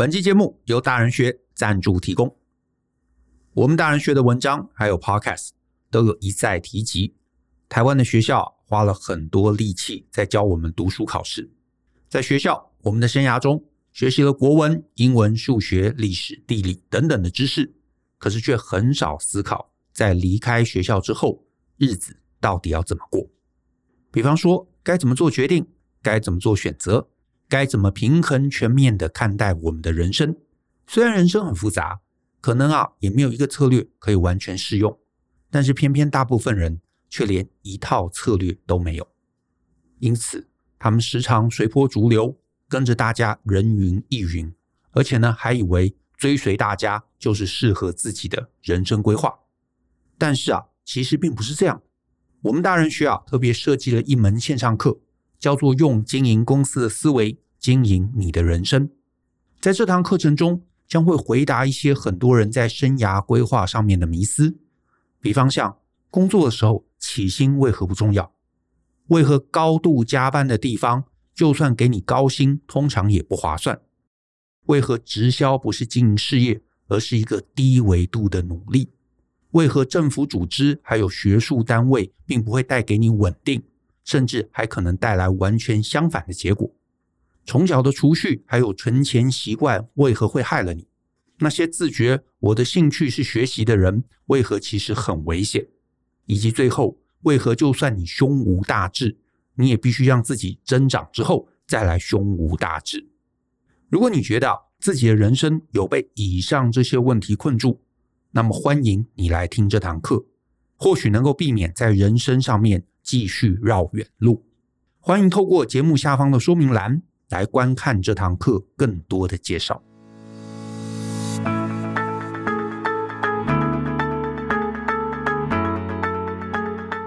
本期节目由大人学赞助提供。我们大人学的文章还有 Podcast 都有一再提及，台湾的学校花了很多力气在教我们读书考试。在学校，我们的生涯中学习了国文、英文、数学、历史、地理等等的知识，可是却很少思考，在离开学校之后，日子到底要怎么过。比方说，该怎么做决定，该怎么做选择。该怎么平衡全面的看待我们的人生？虽然人生很复杂，可能啊也没有一个策略可以完全适用，但是偏偏大部分人却连一套策略都没有，因此他们时常随波逐流，跟着大家人云亦云，而且呢还以为追随大家就是适合自己的人生规划。但是啊，其实并不是这样。我们大人学啊特别设计了一门线上课。叫做用经营公司的思维经营你的人生。在这堂课程中，将会回答一些很多人在生涯规划上面的迷思，比方像工作的时候起薪为何不重要？为何高度加班的地方，就算给你高薪，通常也不划算？为何直销不是经营事业，而是一个低维度的努力？为何政府组织还有学术单位，并不会带给你稳定？甚至还可能带来完全相反的结果。从小的储蓄还有存钱习惯为何会害了你？那些自觉我的兴趣是学习的人，为何其实很危险？以及最后，为何就算你胸无大志，你也必须让自己增长之后再来胸无大志？如果你觉得自己的人生有被以上这些问题困住，那么欢迎你来听这堂课，或许能够避免在人生上面。继续绕远路，欢迎透过节目下方的说明栏来观看这堂课更多的介绍。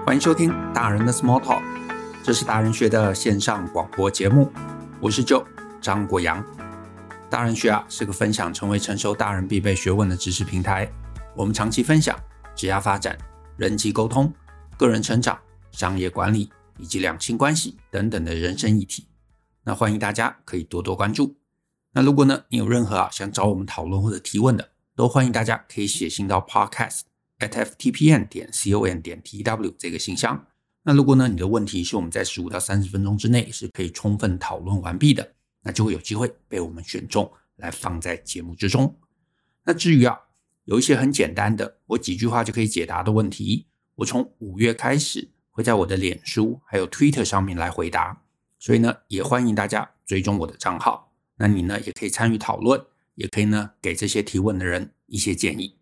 欢迎收听大人的 Small Talk，这是大人学的线上广播节目，我是 Joe 张国阳。大人学啊是个分享成为成熟大人必备学问的知识平台，我们长期分享职业发展、人际沟通、个人成长。商业管理以及两性关系等等的人生议题，那欢迎大家可以多多关注。那如果呢，你有任何啊想找我们讨论或者提问的，都欢迎大家可以写信到 podcast at ftpn 点 com 点 tw 这个信箱。那如果呢，你的问题是我们在十五到三十分钟之内是可以充分讨论完毕的，那就会有机会被我们选中来放在节目之中。那至于啊，有一些很简单的，我几句话就可以解答的问题，我从五月开始。会在我的脸书还有 Twitter 上面来回答，所以呢，也欢迎大家追踪我的账号。那你呢，也可以参与讨论，也可以呢，给这些提问的人一些建议。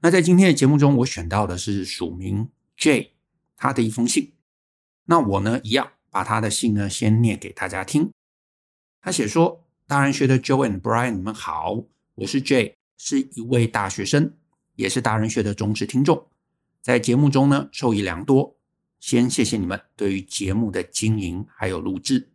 那在今天的节目中，我选到的是署名 J 他的一封信。那我呢，一样把他的信呢先念给大家听。他写说：“大人学的 Joe and Brian，你们好，我是 J，是一位大学生，也是大人学的忠实听众。”在节目中呢，受益良多。先谢谢你们对于节目的经营还有录制。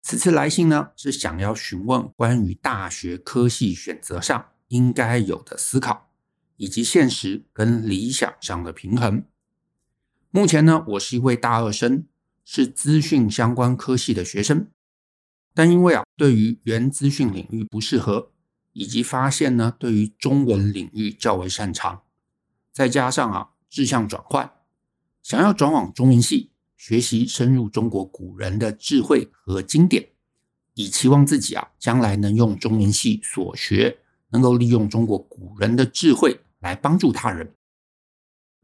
此次来信呢，是想要询问关于大学科系选择上应该有的思考，以及现实跟理想上的平衡。目前呢，我是一位大二生，是资讯相关科系的学生，但因为啊，对于原资讯领域不适合，以及发现呢，对于中文领域较为擅长，再加上啊。志向转换，想要转往中文系学习深入中国古人的智慧和经典，以期望自己啊将来能用中文系所学，能够利用中国古人的智慧来帮助他人。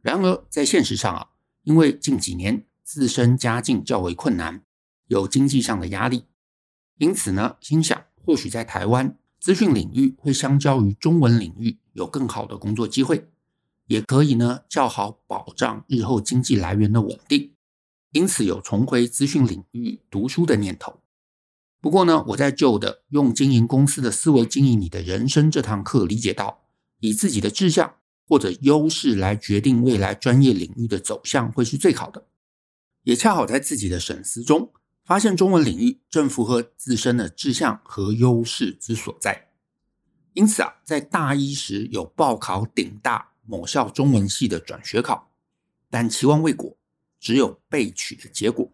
然而在现实上啊，因为近几年自身家境较为困难，有经济上的压力，因此呢，心想或许在台湾资讯领域会相较于中文领域有更好的工作机会。也可以呢，较好保障日后经济来源的稳定，因此有重回资讯领域读书的念头。不过呢，我在旧的用经营公司的思维经营你的人生这堂课理解到，以自己的志向或者优势来决定未来专业领域的走向会是最好的。也恰好在自己的审思中，发现中文领域正符合自身的志向和优势之所在。因此啊，在大一时有报考顶大。某校中文系的转学考，但期望未果，只有被取的结果。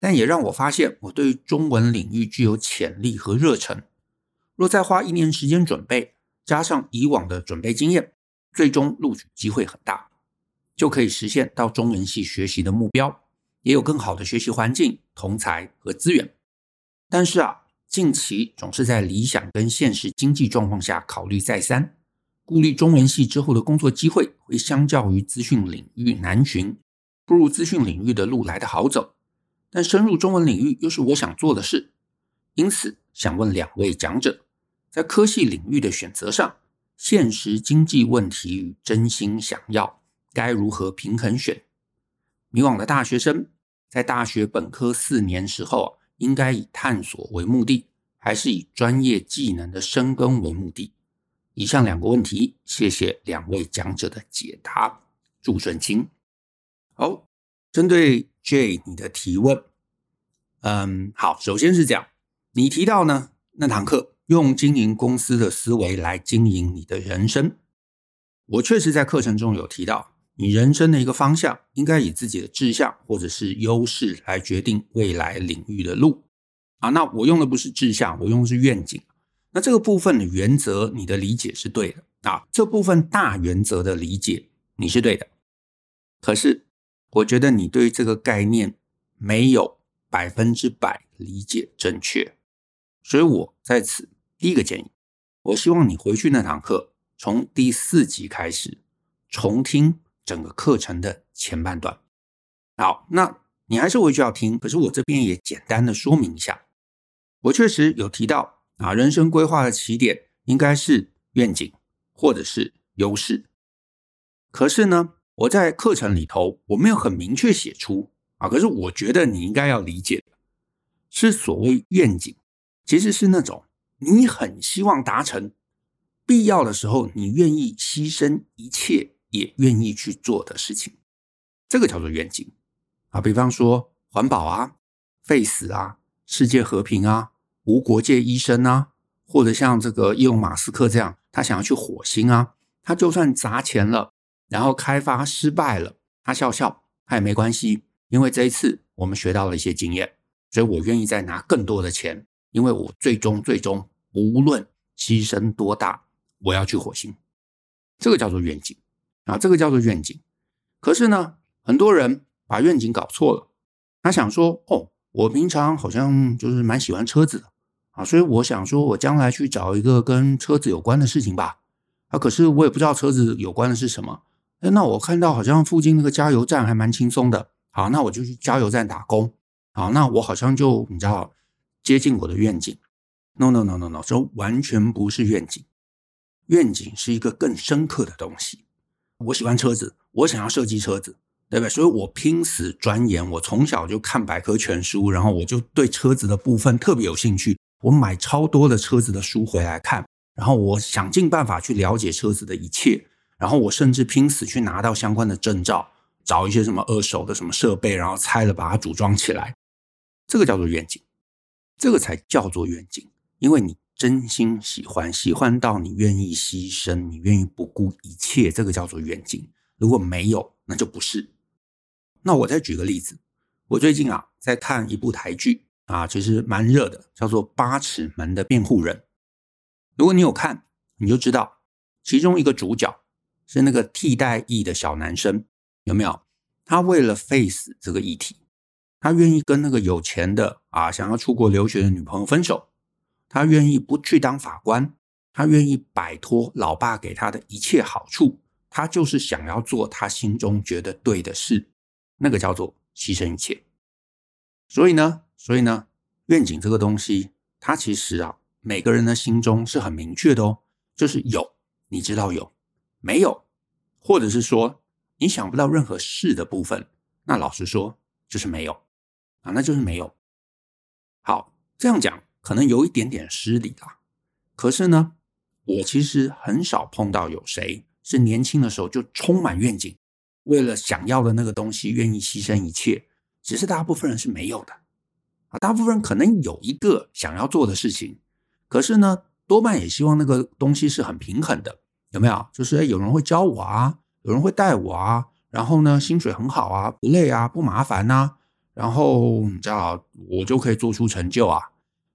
但也让我发现，我对中文领域具有潜力和热忱。若再花一年时间准备，加上以往的准备经验，最终录取机会很大，就可以实现到中文系学习的目标，也有更好的学习环境、同才和资源。但是啊，近期总是在理想跟现实经济状况下考虑再三，顾虑中文系之后的工作机会会相较于资讯领域难寻，步入资讯领域的路来得好走。但深入中文领域又是我想做的事，因此想问两位讲者，在科系领域的选择上，现实经济问题与真心想要该如何平衡选？迷惘的大学生在大学本科四年时候。应该以探索为目的，还是以专业技能的深耕为目的？以上两个问题，谢谢两位讲者的解答。祝顺清。好，针对 J 你的提问，嗯，好，首先是这样，你提到呢，那堂课用经营公司的思维来经营你的人生，我确实在课程中有提到。你人生的一个方向，应该以自己的志向或者是优势来决定未来领域的路啊。那我用的不是志向，我用的是愿景。那这个部分的原则，你的理解是对的啊。这部分大原则的理解，你是对的。可是，我觉得你对这个概念没有百分之百理解正确。所以我在此第一个建议，我希望你回去那堂课，从第四集开始重听。整个课程的前半段，好，那你还是回去要听。可是我这边也简单的说明一下，我确实有提到啊，人生规划的起点应该是愿景或者是优势。可是呢，我在课程里头我没有很明确写出啊。可是我觉得你应该要理解的是所谓愿景，其实是那种你很希望达成，必要的时候你愿意牺牲一切。也愿意去做的事情，这个叫做愿景啊。比方说环保啊、废死啊、世界和平啊、无国界医生啊，或者像这个伊隆马斯克这样，他想要去火星啊，他就算砸钱了，然后开发失败了，他笑笑，他也没关系，因为这一次我们学到了一些经验，所以我愿意再拿更多的钱，因为我最终最终无论牺牲多大，我要去火星，这个叫做愿景。啊，这个叫做愿景。可是呢，很多人把愿景搞错了。他想说，哦，我平常好像就是蛮喜欢车子的啊，所以我想说，我将来去找一个跟车子有关的事情吧。啊，可是我也不知道车子有关的是什么。哎，那我看到好像附近那个加油站还蛮轻松的。好，那我就去加油站打工。好，那我好像就你知道接近我的愿景。No no no no no，这完全不是愿景。愿景是一个更深刻的东西。我喜欢车子，我想要设计车子，对不对？所以我拼死钻研，我从小就看百科全书，然后我就对车子的部分特别有兴趣。我买超多的车子的书回来看，然后我想尽办法去了解车子的一切，然后我甚至拼死去拿到相关的证照，找一些什么二手的什么设备，然后拆了把它组装起来。这个叫做愿景，这个才叫做愿景，因为你。真心喜欢，喜欢到你愿意牺牲，你愿意不顾一切，这个叫做愿景。如果没有，那就不是。那我再举个例子，我最近啊在看一部台剧啊，其实蛮热的，叫做《八尺门的辩护人》。如果你有看，你就知道其中一个主角是那个替代役的小男生，有没有？他为了 face 这个议题，他愿意跟那个有钱的啊想要出国留学的女朋友分手。他愿意不去当法官，他愿意摆脱老爸给他的一切好处，他就是想要做他心中觉得对的事，那个叫做牺牲一切。所以呢，所以呢，愿景这个东西，它其实啊，每个人的心中是很明确的哦，就是有，你知道有，没有，或者是说你想不到任何事的部分，那老实说就是没有啊，那就是没有。好，这样讲。可能有一点点失礼啦，可是呢，我其实很少碰到有谁是年轻的时候就充满愿景，为了想要的那个东西愿意牺牲一切。只是大部分人是没有的啊，大部分人可能有一个想要做的事情，可是呢，多半也希望那个东西是很平衡的，有没有？就是，有人会教我啊，有人会带我啊，然后呢，薪水很好啊，不累啊，不麻烦呐，然后你知道，我就可以做出成就啊。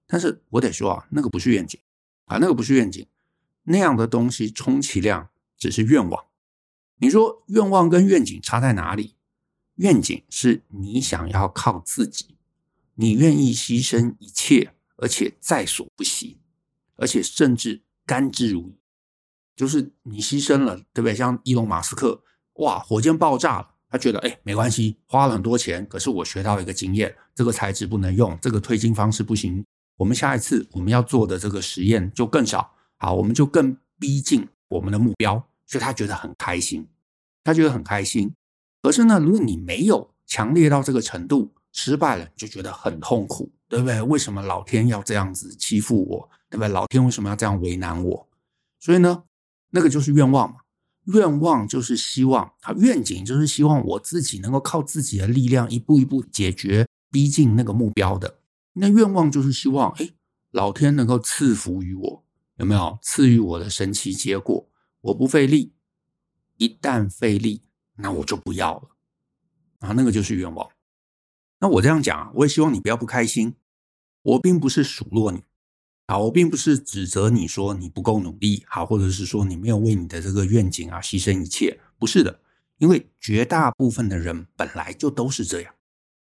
但是我得说啊，那个不是愿景，啊，那个不是愿景，那样的东西充其量只是愿望。你说愿望跟愿景差在哪里？愿景是你想要靠自己，你愿意牺牲一切，而且在所不惜，而且甚至甘之如饴，就是你牺牲了，对不对？像伊隆马斯克，哇，火箭爆炸了，他觉得哎，没关系，花了很多钱，可是我学到一个经验，这个材质不能用，这个推进方式不行。我们下一次我们要做的这个实验就更少，好，我们就更逼近我们的目标，所以他觉得很开心，他觉得很开心。可是呢，如果你没有强烈到这个程度，失败了就觉得很痛苦，对不对？为什么老天要这样子欺负我，对不对？老天为什么要这样为难我？所以呢，那个就是愿望嘛，愿望就是希望，啊，愿景就是希望我自己能够靠自己的力量一步一步解决，逼近那个目标的。那愿望就是希望，哎，老天能够赐福于我，有没有赐予我的神奇结果？我不费力，一旦费力，那我就不要了。啊，那个就是愿望。那我这样讲啊，我也希望你不要不开心。我并不是数落你，啊，我并不是指责你说你不够努力，好，或者是说你没有为你的这个愿景啊牺牲一切，不是的，因为绝大部分的人本来就都是这样。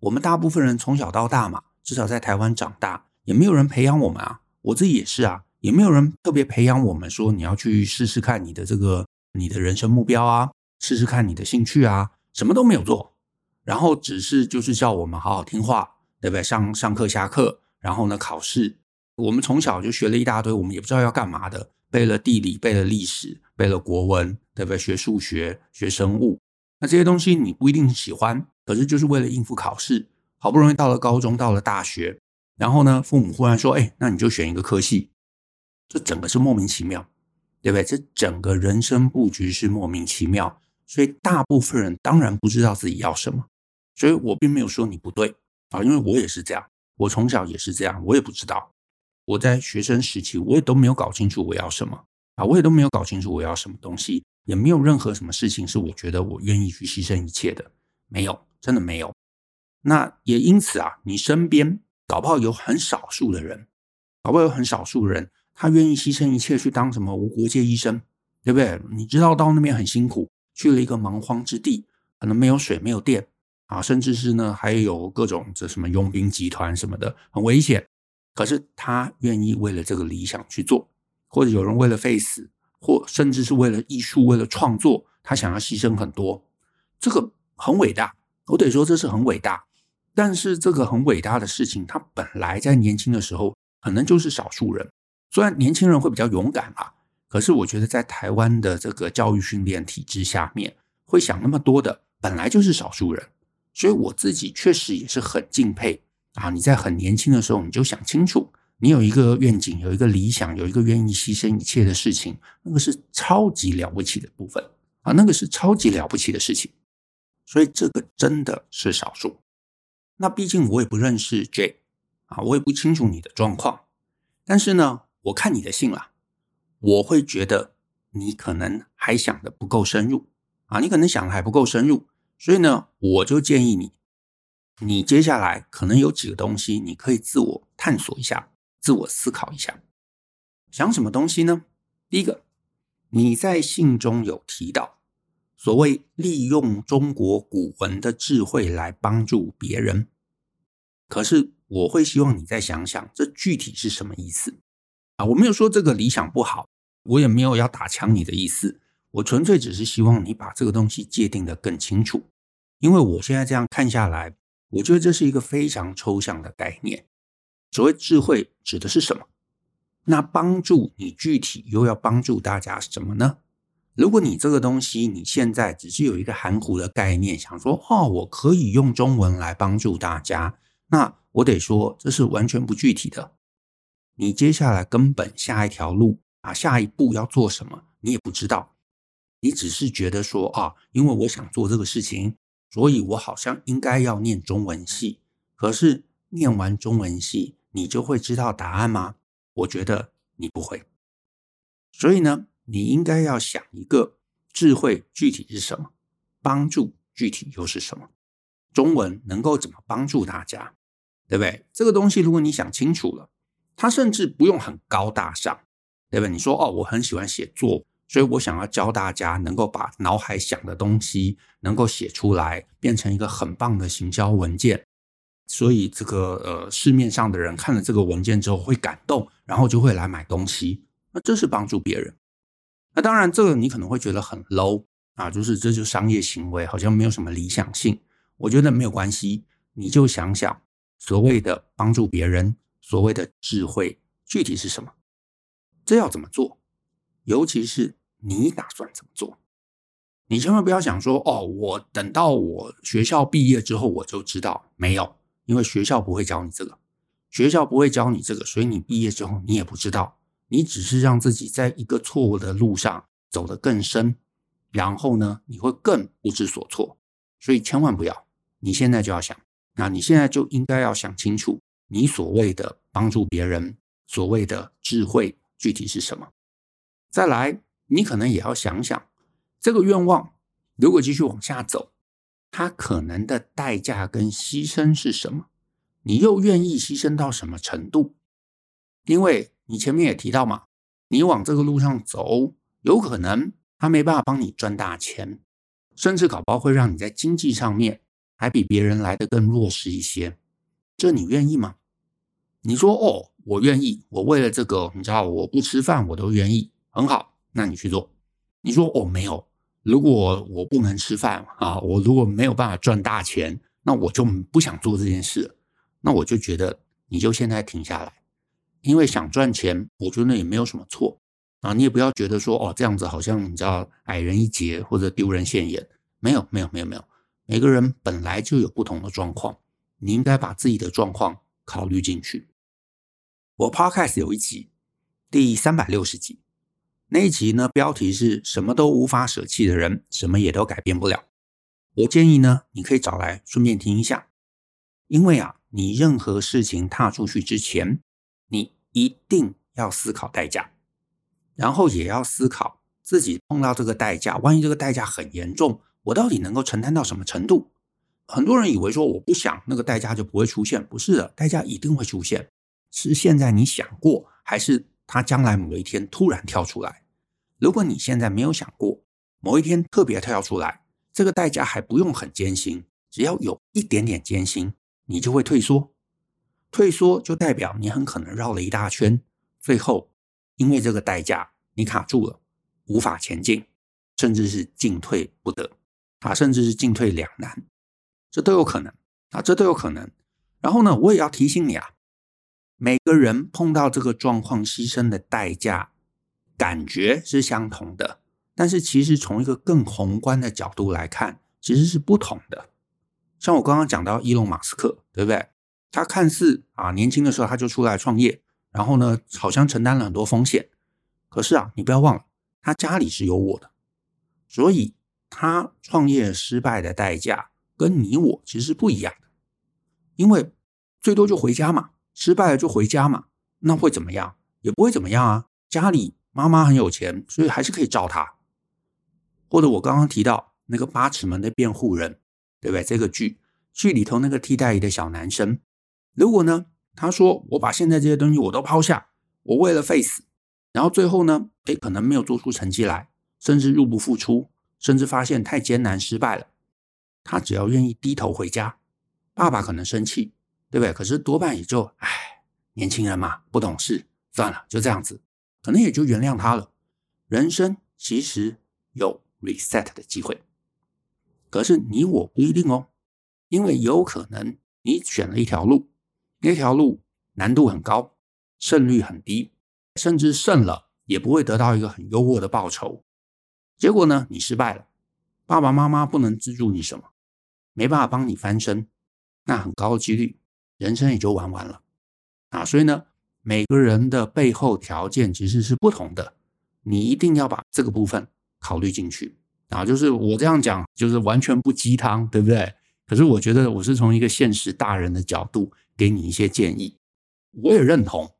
我们大部分人从小到大嘛。至少在台湾长大，也没有人培养我们啊。我自己也是啊，也没有人特别培养我们说你要去试试看你的这个你的人生目标啊，试试看你的兴趣啊，什么都没有做，然后只是就是叫我们好好听话，对不对？上上课下课，然后呢考试。我们从小就学了一大堆，我们也不知道要干嘛的，背了地理，背了历史，背了国文，对不对？学数学，学生物，那这些东西你不一定喜欢，可是就是为了应付考试。好不容易到了高中，到了大学，然后呢，父母忽然说：“哎，那你就选一个科系。”这整个是莫名其妙，对不对？这整个人生布局是莫名其妙，所以大部分人当然不知道自己要什么。所以我并没有说你不对啊，因为我也是这样，我从小也是这样，我也不知道。我在学生时期，我也都没有搞清楚我要什么啊，我也都没有搞清楚我要什么东西，也没有任何什么事情是我觉得我愿意去牺牲一切的，没有，真的没有。那也因此啊，你身边搞不好有很少数的人，搞不好有很少数的人，他愿意牺牲一切去当什么无国界医生，对不对？你知道到那边很辛苦，去了一个蛮荒之地，可能没有水、没有电啊，甚至是呢还有各种这什么佣兵集团什么的，很危险。可是他愿意为了这个理想去做，或者有人为了废死，或甚至是为了艺术、为了创作，他想要牺牲很多，这个很伟大。我得说这是很伟大。但是这个很伟大的事情，他本来在年轻的时候可能就是少数人。虽然年轻人会比较勇敢啊，可是我觉得在台湾的这个教育训练体制下面，会想那么多的本来就是少数人。所以我自己确实也是很敬佩啊！你在很年轻的时候你就想清楚，你有一个愿景，有一个理想，有一个愿意牺牲一切的事情，那个是超级了不起的部分啊！那个是超级了不起的事情。所以这个真的是少数。那毕竟我也不认识 J 啊，我也不清楚你的状况。但是呢，我看你的信啦，我会觉得你可能还想得不够深入啊，你可能想的还不够深入。所以呢，我就建议你，你接下来可能有几个东西，你可以自我探索一下，自我思考一下。想什么东西呢？第一个，你在信中有提到。所谓利用中国古文的智慧来帮助别人，可是我会希望你再想想，这具体是什么意思啊？我没有说这个理想不好，我也没有要打枪你的意思，我纯粹只是希望你把这个东西界定的更清楚。因为我现在这样看下来，我觉得这是一个非常抽象的概念。所谓智慧指的是什么？那帮助你具体又要帮助大家什么呢？如果你这个东西你现在只是有一个含糊的概念，想说哦，我可以用中文来帮助大家，那我得说这是完全不具体的。你接下来根本下一条路啊，下一步要做什么，你也不知道。你只是觉得说啊，因为我想做这个事情，所以我好像应该要念中文系。可是念完中文系，你就会知道答案吗？我觉得你不会。所以呢，你应该要想一个智慧具体是什么，帮助具体又是什么？中文能够怎么帮助大家，对不对？这个东西如果你想清楚了，它甚至不用很高大上，对不对？你说哦，我很喜欢写作，所以我想要教大家能够把脑海想的东西能够写出来，变成一个很棒的行销文件。所以这个呃，市面上的人看了这个文件之后会感动，然后就会来买东西。那这是帮助别人。那当然，这个你可能会觉得很 low 啊，就是这就是商业行为，好像没有什么理想性。我觉得没有关系，你就想想所谓的帮助别人，所谓的智慧具体是什么？这要怎么做？尤其是你打算怎么做？你千万不要想说哦，我等到我学校毕业之后我就知道，没有。因为学校不会教你这个，学校不会教你这个，所以你毕业之后你也不知道，你只是让自己在一个错误的路上走得更深，然后呢，你会更不知所措。所以千万不要，你现在就要想，那你现在就应该要想清楚，你所谓的帮助别人，所谓的智慧具体是什么？再来，你可能也要想想，这个愿望如果继续往下走。它可能的代价跟牺牲是什么？你又愿意牺牲到什么程度？因为你前面也提到嘛，你往这个路上走，有可能他没办法帮你赚大钱，甚至搞不好会让你在经济上面还比别人来的更弱势一些。这你愿意吗？你说哦，我愿意，我为了这个，你知道，我不吃饭我都愿意，很好，那你去做。你说哦，没有。如果我不能吃饭啊，我如果没有办法赚大钱，那我就不想做这件事。那我就觉得你就现在停下来，因为想赚钱，我觉得也没有什么错啊。你也不要觉得说哦，这样子好像你知道矮人一截或者丢人现眼。没有，没有，没有，没有。每个人本来就有不同的状况，你应该把自己的状况考虑进去。我 Podcast 有一集，第三百六十集。那一集呢，标题是什么都无法舍弃的人，什么也都改变不了。我建议呢，你可以找来顺便听一下，因为啊，你任何事情踏出去之前，你一定要思考代价，然后也要思考自己碰到这个代价，万一这个代价很严重，我到底能够承担到什么程度？很多人以为说我不想那个代价就不会出现，不是的，代价一定会出现，是现在你想过，还是它将来某一天突然跳出来？如果你现在没有想过，某一天特别跳出来，这个代价还不用很艰辛，只要有一点点艰辛，你就会退缩。退缩就代表你很可能绕了一大圈，最后因为这个代价你卡住了，无法前进，甚至是进退不得啊，甚至是进退两难，这都有可能啊，这都有可能。然后呢，我也要提醒你啊，每个人碰到这个状况，牺牲的代价。感觉是相同的，但是其实从一个更宏观的角度来看，其实是不同的。像我刚刚讲到伊隆马斯克，对不对？他看似啊年轻的时候他就出来创业，然后呢好像承担了很多风险。可是啊，你不要忘了，他家里是有我的，所以他创业失败的代价跟你我其实是不一样的。因为最多就回家嘛，失败了就回家嘛，那会怎么样？也不会怎么样啊，家里。妈妈很有钱，所以还是可以照他。或者我刚刚提到那个八尺门的辩护人，对不对？这个剧剧里头那个替代役的小男生，如果呢，他说我把现在这些东西我都抛下，我为了 face，然后最后呢，诶，可能没有做出成绩来，甚至入不敷出，甚至发现太艰难失败了。他只要愿意低头回家，爸爸可能生气，对不对？可是多半也就唉，年轻人嘛，不懂事，算了，就这样子。可能也就原谅他了。人生其实有 reset 的机会，可是你我不一定哦，因为有可能你选了一条路，那条路难度很高，胜率很低，甚至胜了也不会得到一个很优渥的报酬。结果呢，你失败了，爸爸妈妈不能资助你什么，没办法帮你翻身，那很高的几率，人生也就玩完了啊。所以呢。每个人的背后条件其实是不同的，你一定要把这个部分考虑进去啊！就是我这样讲，就是完全不鸡汤，对不对？可是我觉得我是从一个现实大人的角度给你一些建议，我也认同。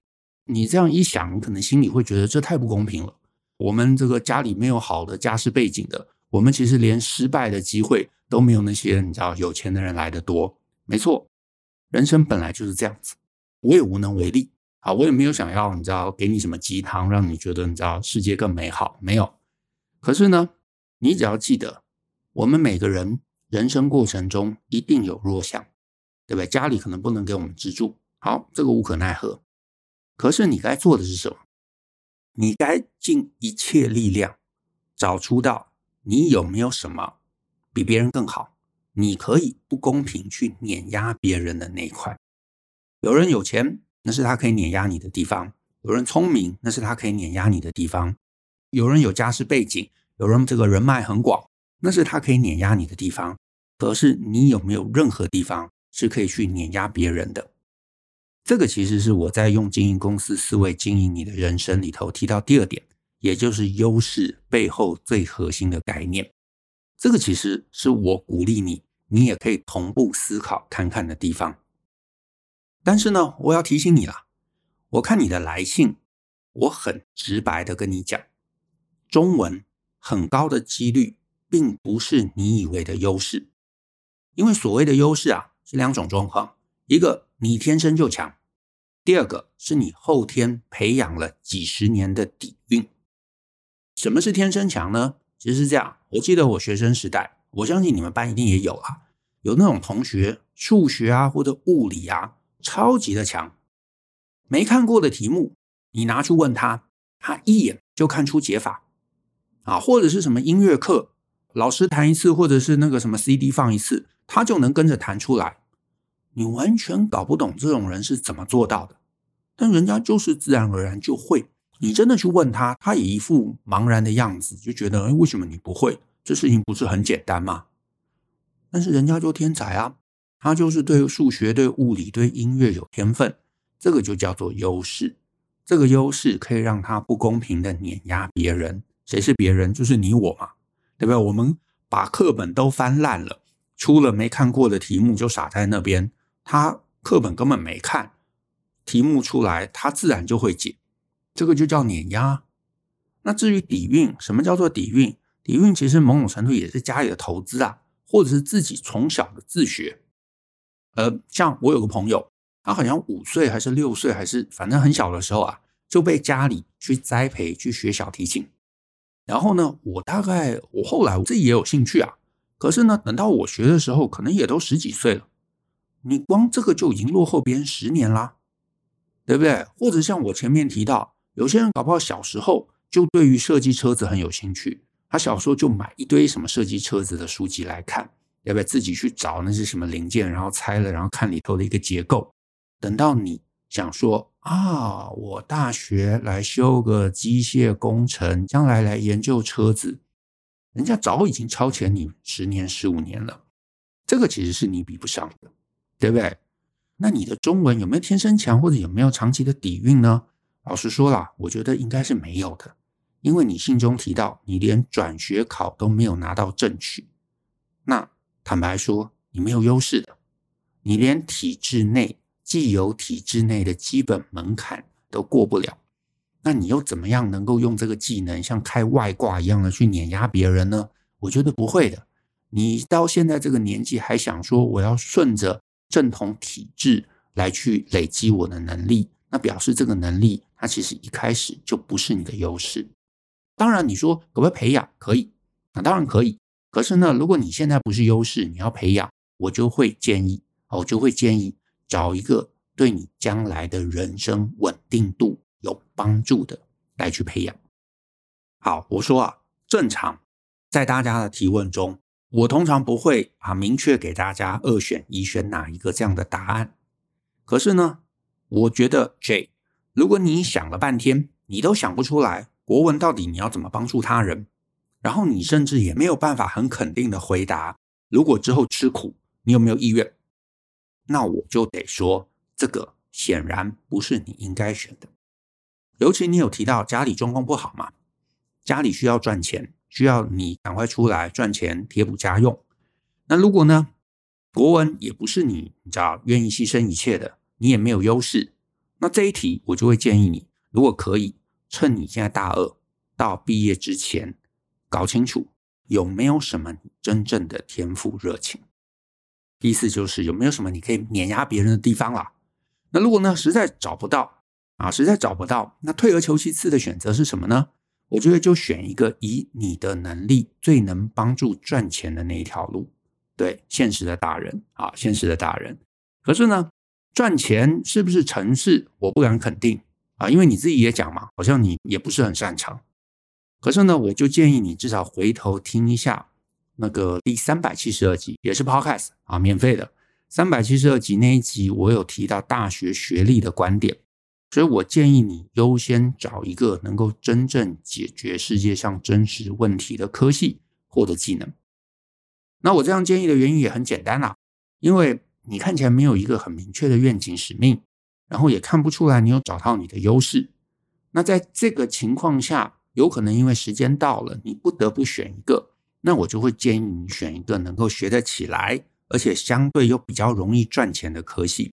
你这样一想，你可能心里会觉得这太不公平了。我们这个家里没有好的家世背景的，我们其实连失败的机会都没有那些你知道有钱的人来的多。没错，人生本来就是这样子，我也无能为力。好，我也没有想要你知道给你什么鸡汤，让你觉得你知道世界更美好，没有。可是呢，你只要记得，我们每个人人生过程中一定有弱项，对不对？家里可能不能给我们资助，好，这个无可奈何。可是你该做的是什么？你该尽一切力量找出到你有没有什么比别人更好，你可以不公平去碾压别人的那一块。有人有钱，那是他可以碾压你的地方；有人聪明，那是他可以碾压你的地方；有人有家世背景，有人这个人脉很广，那是他可以碾压你的地方。可是你有没有任何地方是可以去碾压别人的？这个其实是我在用经营公司思维经营你的人生里头提到第二点，也就是优势背后最核心的概念。这个其实是我鼓励你，你也可以同步思考看看的地方。但是呢，我要提醒你啦，我看你的来信，我很直白的跟你讲，中文很高的几率并不是你以为的优势，因为所谓的优势啊，是两种状况，一个。你天生就强，第二个是你后天培养了几十年的底蕴。什么是天生强呢？其实是这样，我记得我学生时代，我相信你们班一定也有啊，有那种同学数学啊或者物理啊超级的强，没看过的题目你拿去问他，他一眼就看出解法啊，或者是什么音乐课，老师弹一次，或者是那个什么 CD 放一次，他就能跟着弹出来。你完全搞不懂这种人是怎么做到的，但人家就是自然而然就会。你真的去问他，他也一副茫然的样子，就觉得，哎，为什么你不会？这事情不是很简单吗？但是人家就天才啊，他就是对数学、对物理、对音乐有天分，这个就叫做优势。这个优势可以让他不公平的碾压别人。谁是别人？就是你我嘛，对不对？我们把课本都翻烂了，出了没看过的题目就傻在那边。他课本根本没看，题目出来他自然就会解，这个就叫碾压。那至于底蕴，什么叫做底蕴？底蕴其实某种程度也是家里的投资啊，或者是自己从小的自学。呃，像我有个朋友，他好像五岁还是六岁，还是反正很小的时候啊，就被家里去栽培去学小提琴。然后呢，我大概我后来我自己也有兴趣啊，可是呢，等到我学的时候，可能也都十几岁了。你光这个就已经落后别人十年啦，对不对？或者像我前面提到，有些人搞不好小时候就对于设计车子很有兴趣，他小时候就买一堆什么设计车子的书籍来看，要不要？自己去找那些什么零件，然后拆了，然后看里头的一个结构。等到你想说啊，我大学来修个机械工程，将来来研究车子，人家早已经超前你十年、十五年了，这个其实是你比不上的。对不对？那你的中文有没有天生强，或者有没有长期的底蕴呢？老实说啦，我觉得应该是没有的，因为你信中提到你连转学考都没有拿到证取，那坦白说，你没有优势的，你连体制内既有体制内的基本门槛都过不了，那你又怎么样能够用这个技能像开外挂一样的去碾压别人呢？我觉得不会的。你到现在这个年纪还想说我要顺着。正统体制来去累积我的能力，那表示这个能力它其实一开始就不是你的优势。当然，你说可不可以培养？可以，那当然可以。可是呢，如果你现在不是优势，你要培养，我就会建议，我就会建议找一个对你将来的人生稳定度有帮助的来去培养。好，我说啊，正常在大家的提问中。我通常不会啊明确给大家二选一选哪一个这样的答案。可是呢，我觉得 J，如果你想了半天，你都想不出来国文到底你要怎么帮助他人，然后你甚至也没有办法很肯定的回答，如果之后吃苦，你有没有意愿？那我就得说，这个显然不是你应该选的。尤其你有提到家里状况不好嘛，家里需要赚钱。需要你赶快出来赚钱贴补家用。那如果呢，国文也不是你，你知道愿意牺牲一切的，你也没有优势。那这一题我就会建议你，如果可以，趁你现在大二到毕业之前，搞清楚有没有什么真正的天赋热情。意思就是有没有什么你可以碾压别人的地方啦。那如果呢，实在找不到啊，实在找不到，那退而求其次的选择是什么呢？我觉得就选一个以你的能力最能帮助赚钱的那一条路。对，现实的大人啊，现实的大人。可是呢，赚钱是不是成事？我不敢肯定啊，因为你自己也讲嘛，好像你也不是很擅长。可是呢，我就建议你至少回头听一下那个第三百七十二集，也是 Podcast 啊，免费的。三百七十二集那一集，我有提到大学学历的观点。所以我建议你优先找一个能够真正解决世界上真实问题的科系或者技能。那我这样建议的原因也很简单啦，因为你看起来没有一个很明确的愿景使命，然后也看不出来你有找到你的优势。那在这个情况下，有可能因为时间到了，你不得不选一个，那我就会建议你选一个能够学得起来，而且相对又比较容易赚钱的科系。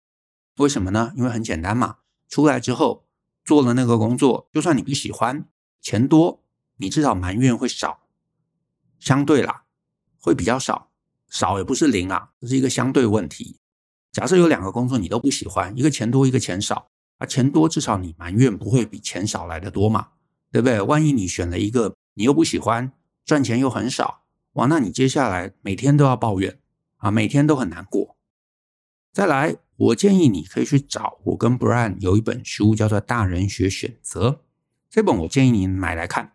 为什么呢？因为很简单嘛。出来之后做了那个工作，就算你不喜欢，钱多，你至少埋怨会少，相对啦，会比较少，少也不是零啊，这是一个相对问题。假设有两个工作你都不喜欢，一个钱多，一个钱少，啊，钱多至少你埋怨不会比钱少来得多嘛，对不对？万一你选了一个你又不喜欢，赚钱又很少，哇，那你接下来每天都要抱怨啊，每天都很难过。再来。我建议你可以去找我跟 Brian 有一本书叫做《大人学选择》，这本我建议你买来看。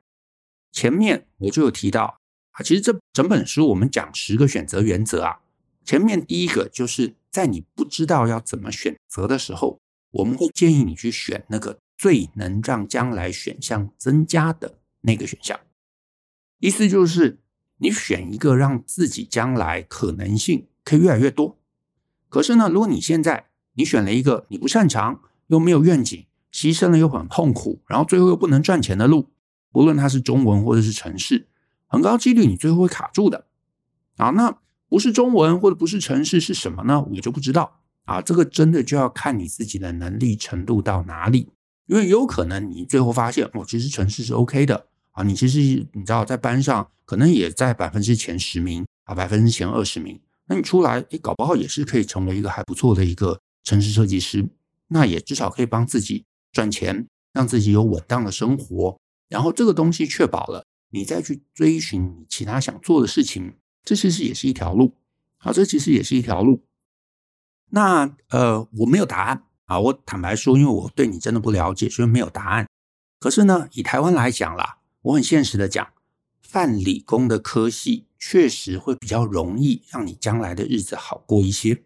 前面我就有提到啊，其实这整本书我们讲十个选择原则啊。前面第一个就是在你不知道要怎么选择的时候，我们会建议你去选那个最能让将来选项增加的那个选项。意思就是你选一个让自己将来可能性可以越来越多。可是呢，如果你现在你选了一个你不擅长又没有愿景，牺牲了又很痛苦，然后最后又不能赚钱的路，无论它是中文或者是城市，很高几率你最后会卡住的。啊，那不是中文或者不是城市是什么呢？我就不知道啊。这个真的就要看你自己的能力程度到哪里，因为有可能你最后发现，哦，其实城市是 OK 的啊。你其实你知道在班上可能也在百分之前十名啊，百分之前二十名。那你出来，诶，搞不好也是可以成为一个还不错的一个城市设计师，那也至少可以帮自己赚钱，让自己有稳当的生活。然后这个东西确保了，你再去追寻你其他想做的事情，这其实也是一条路。好，这其实也是一条路。那呃，我没有答案啊，我坦白说，因为我对你真的不了解，所以没有答案。可是呢，以台湾来讲啦，我很现实的讲，泛理工的科系。确实会比较容易让你将来的日子好过一些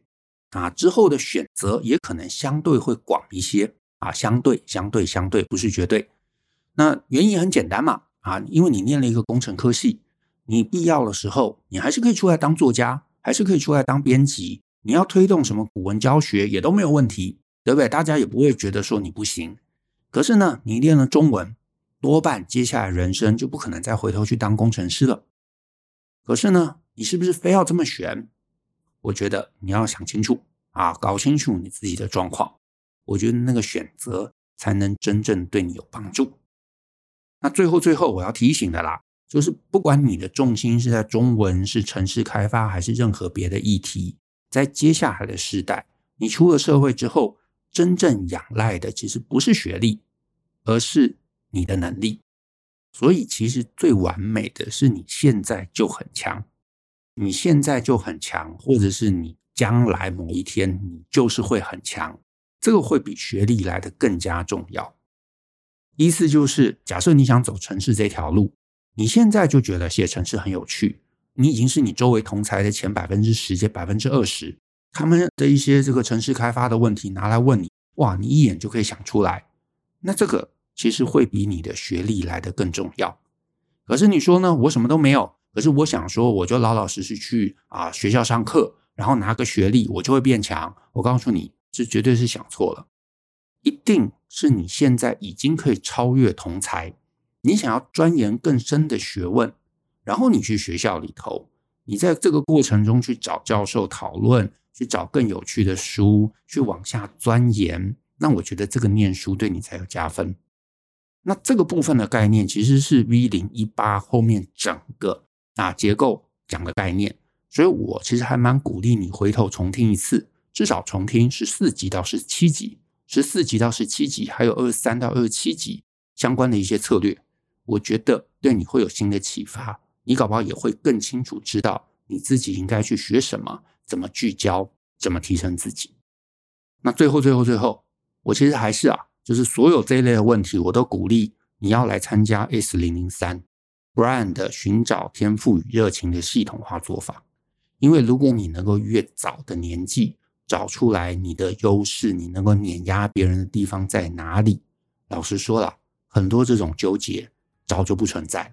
啊，之后的选择也可能相对会广一些啊，相对相对相对不是绝对。那原因很简单嘛啊，因为你念了一个工程科系，你必要的时候你还是可以出来当作家，还是可以出来当编辑，你要推动什么古文教学也都没有问题，对不对？大家也不会觉得说你不行。可是呢，你练了中文，多半接下来人生就不可能再回头去当工程师了。可是呢，你是不是非要这么选？我觉得你要想清楚啊，搞清楚你自己的状况。我觉得那个选择才能真正对你有帮助。那最后最后我要提醒的啦，就是不管你的重心是在中文、是城市开发，还是任何别的议题，在接下来的时代，你出了社会之后，真正仰赖的其实不是学历，而是你的能力。所以，其实最完美的是你现在就很强，你现在就很强，或者是你将来某一天你就是会很强，这个会比学历来的更加重要。意思就是，假设你想走城市这条路，你现在就觉得写城市很有趣，你已经是你周围同才的前百分之十、前百分之二十，他们的一些这个城市开发的问题拿来问你，哇，你一眼就可以想出来，那这个。其实会比你的学历来得更重要。可是你说呢？我什么都没有。可是我想说，我就老老实实去啊学校上课，然后拿个学历，我就会变强。我告诉你，这绝对是想错了。一定是你现在已经可以超越同才，你想要钻研更深的学问，然后你去学校里头，你在这个过程中去找教授讨论，去找更有趣的书，去往下钻研。那我觉得这个念书对你才有加分。那这个部分的概念其实是 V 零一八后面整个啊结构讲的概念，所以我其实还蛮鼓励你回头重听一次，至少重听十四集到十七集，十四集到十七集，还有二十三到二十七集相关的一些策略，我觉得对你会有新的启发。你搞不好也会更清楚知道你自己应该去学什么，怎么聚焦，怎么提升自己。那最后，最后，最后，我其实还是啊，就是所有这一类的问题，我都鼓励你要来参加 S 零零三 Brand 寻找天赋与热情的系统化做法。因为如果你能够越早的年纪找出来你的优势，你能够碾压别人的地方在哪里？老实说了，很多这种纠结早就不存在了。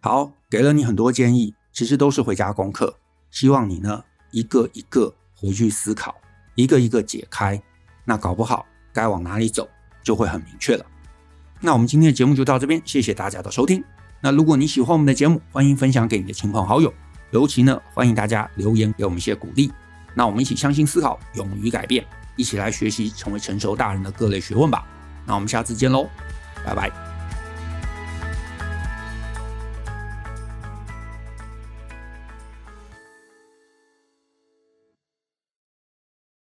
好，给了你很多建议，其实都是回家功课。希望你呢一个一个回去思考，一个一个解开，那搞不好该往哪里走就会很明确了。那我们今天的节目就到这边，谢谢大家的收听。那如果你喜欢我们的节目，欢迎分享给你的亲朋好友。尤其呢，欢迎大家留言给我们一些鼓励。那我们一起相信思考，勇于改变，一起来学习成为成熟大人的各类学问吧。那我们下次见喽，拜拜。